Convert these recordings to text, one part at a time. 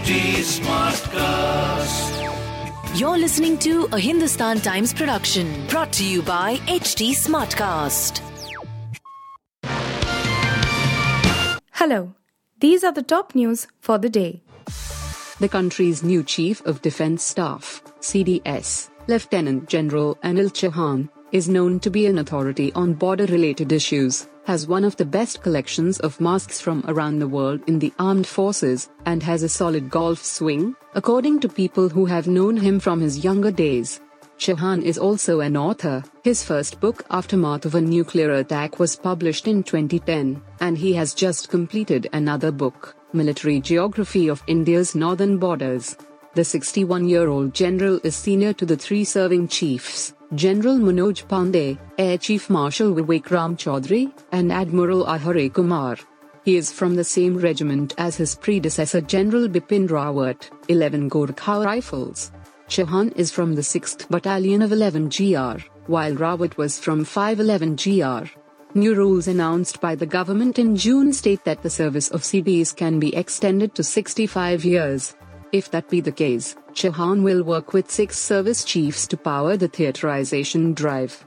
HT Smartcast. You're listening to a Hindustan Times production brought to you by HT Smartcast. Hello, these are the top news for the day. The country's new Chief of Defense Staff, CDS, Lieutenant General Anil Chauhan, is known to be an authority on border related issues, has one of the best collections of masks from around the world in the armed forces, and has a solid golf swing, according to people who have known him from his younger days. Chauhan is also an author. His first book, Aftermath of a Nuclear Attack, was published in 2010, and he has just completed another book, Military Geography of India's Northern Borders. The 61 year old general is senior to the three serving chiefs General Manoj Pandey, Air Chief Marshal Vivek Ram Chaudhary, and Admiral R Hari Kumar. He is from the same regiment as his predecessor General Bipin Rawat, 11 Gorkha Rifles. Chauhan is from the 6th Battalion of 11 GR, while Rawat was from 511 GR. New rules announced by the government in June state that the service of CDS can be extended to 65 years. If that be the case, Chauhan will work with six service chiefs to power the theaterization drive.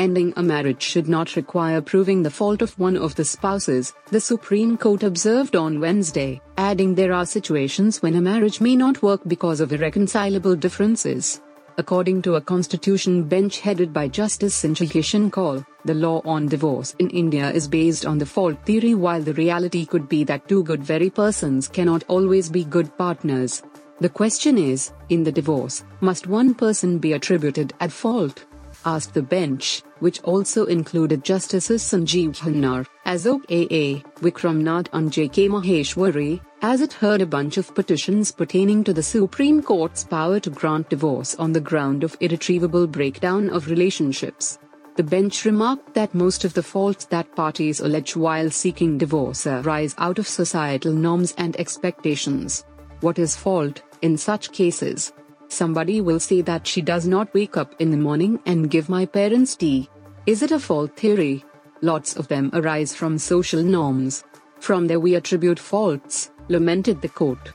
Ending a marriage should not require proving the fault of one of the spouses, the Supreme Court observed on Wednesday, adding there are situations when a marriage may not work because of irreconcilable differences. According to a constitution bench headed by Justice Sanjay Kaul, the law on divorce in India is based on the fault theory while the reality could be that two good very persons cannot always be good partners. The question is, in the divorce, must one person be attributed at fault? asked the bench, which also included Justices Sanjeev Khanna, A.S. Oka, Vikram Nath and J.K. Maheshwari, as it heard a bunch of petitions pertaining to the Supreme Court's power to grant divorce on the ground of irretrievable breakdown of relationships. The bench remarked that most of the faults that parties allege while seeking divorce arise out of societal norms and expectations. What is fault, in such cases? Somebody will say that she does not wake up in the morning and give my parents tea. Is it a fault theory? Lots of them arise from social norms. From there we attribute faults, lamented the court.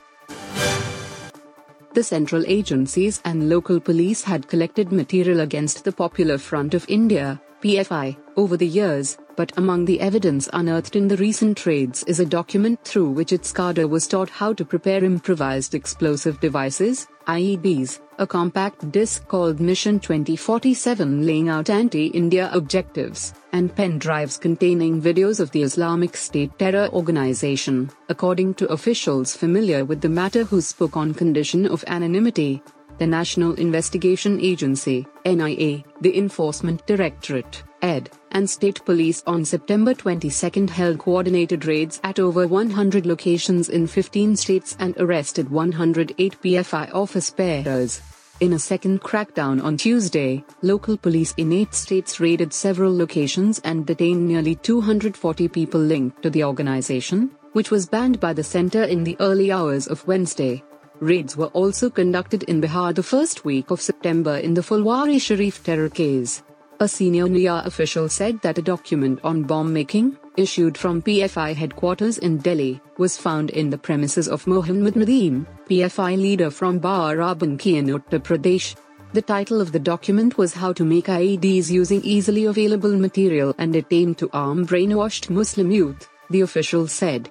The central agencies and local police had collected material against the Popular Front of India, PFI, over the years, but among the evidence unearthed in the recent raids is a document through which its cadre was taught how to prepare improvised explosive devices, IEDs, a compact disc called Mission 2047 laying out anti-India objectives, and pen drives containing videos of the Islamic State terror organization, according to officials familiar with the matter who spoke on condition of anonymity. The National Investigation Agency, NIA, the Enforcement Directorate, ED, and State Police on September 22 held coordinated raids at over 100 locations in 15 states and arrested 108 PFI office bearers. In a second crackdown on Tuesday, local police in eight states raided several locations and detained nearly 240 people linked to the organization, which was banned by the center in the early hours of Wednesday. Raids were also conducted in Bihar the first week of September in the Phulwari Sharif terror case. A senior NIA official said that a document on bomb making, issued from PFI headquarters in Delhi, was found in the premises of Mohammad Nadeem, PFI leader from Barabanki in Uttar Pradesh. The title of the document was How to Make IEDs Using Easily Available Material and it to arm brainwashed Muslim youth, the official said.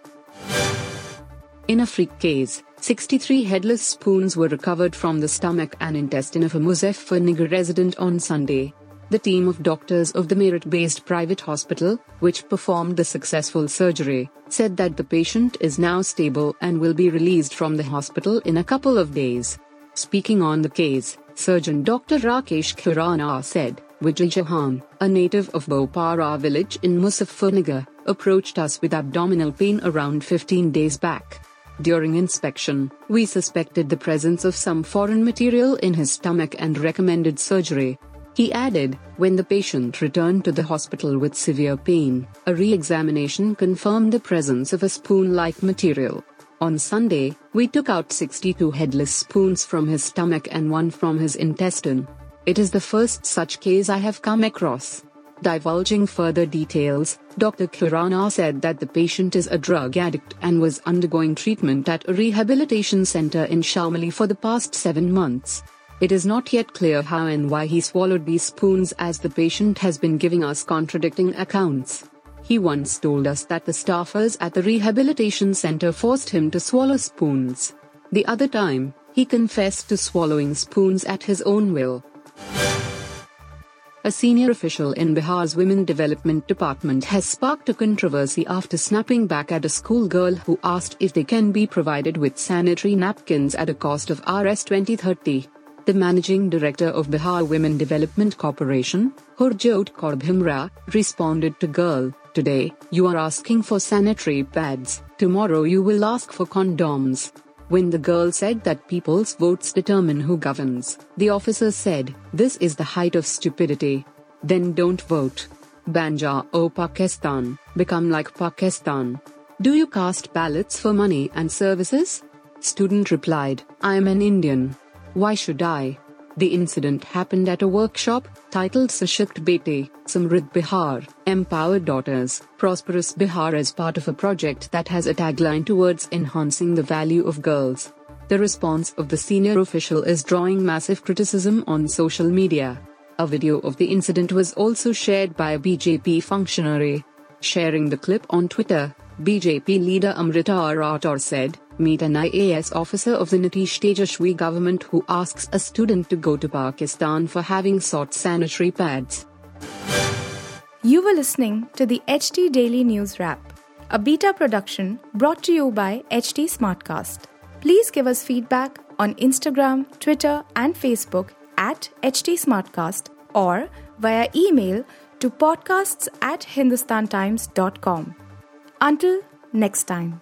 In a freak case, 63 headless spoons were recovered from the stomach and intestine of a Muzaffarnagar resident on Sunday. The team of doctors of the Meerut based private hospital, which performed the successful surgery, said that the patient is now stable and will be released from the hospital in a couple of days. Speaking on the case, surgeon Dr. Rakesh Khurana said, Vijay Chauhan, a native of Bopara village in Muzaffarnagar, approached us with abdominal pain around 15 days back. During inspection, we suspected the presence of some foreign material in his stomach and recommended surgery. He added, when the patient returned to the hospital with severe pain, a re examination confirmed the presence of a spoon like material. On Sunday, we took out 62 headless spoons from his stomach and one from his intestine. It is the first such case I have come across. Divulging further details, Dr. Khurana said that the patient is a drug addict and was undergoing treatment at a rehabilitation center in Shamli for the past seven months. It is not yet clear how and why he swallowed these spoons as the patient has been giving us contradicting accounts. He once told us that the staffers at the rehabilitation center forced him to swallow spoons. The other time, he confessed to swallowing spoons at his own will. A senior official in Bihar's Women Development Department has sparked a controversy after snapping back at a schoolgirl who asked if they can be provided with sanitary napkins at a cost of Rs 2030. The managing director of Bihar Women Development Corporation, Harjot Kaur Bhamra, responded to girl, Today, you are asking for sanitary pads, tomorrow you will ask for condoms. When the girl said that people's votes determine who governs, the officer said, This is the height of stupidity. Then don't vote. Banja O Pakistan, become like Pakistan. Do you cast ballots for money and services? Student replied, I am an Indian. Why should I? The incident happened at a workshop titled Sashakt Beti, Samriddh Bihar, Empowered Daughters, Prosperous Bihar as part of a project that has a tagline towards enhancing the value of girls. The response of the senior official is drawing massive criticism on social media. A video of the incident was also shared by a BJP functionary. Sharing the clip on Twitter, BJP leader Amrita Rathore said, Meet an IAS officer of the Nitish Tejashwi government who asks a student to go to Pakistan for having sought sanitary pads. You were listening to the HT Daily News Wrap, a beta production brought to you by HT Smartcast. Please give us feedback on Instagram, Twitter, and Facebook at HT Smartcast or via email to podcasts at hindustantimes.com. Until next time.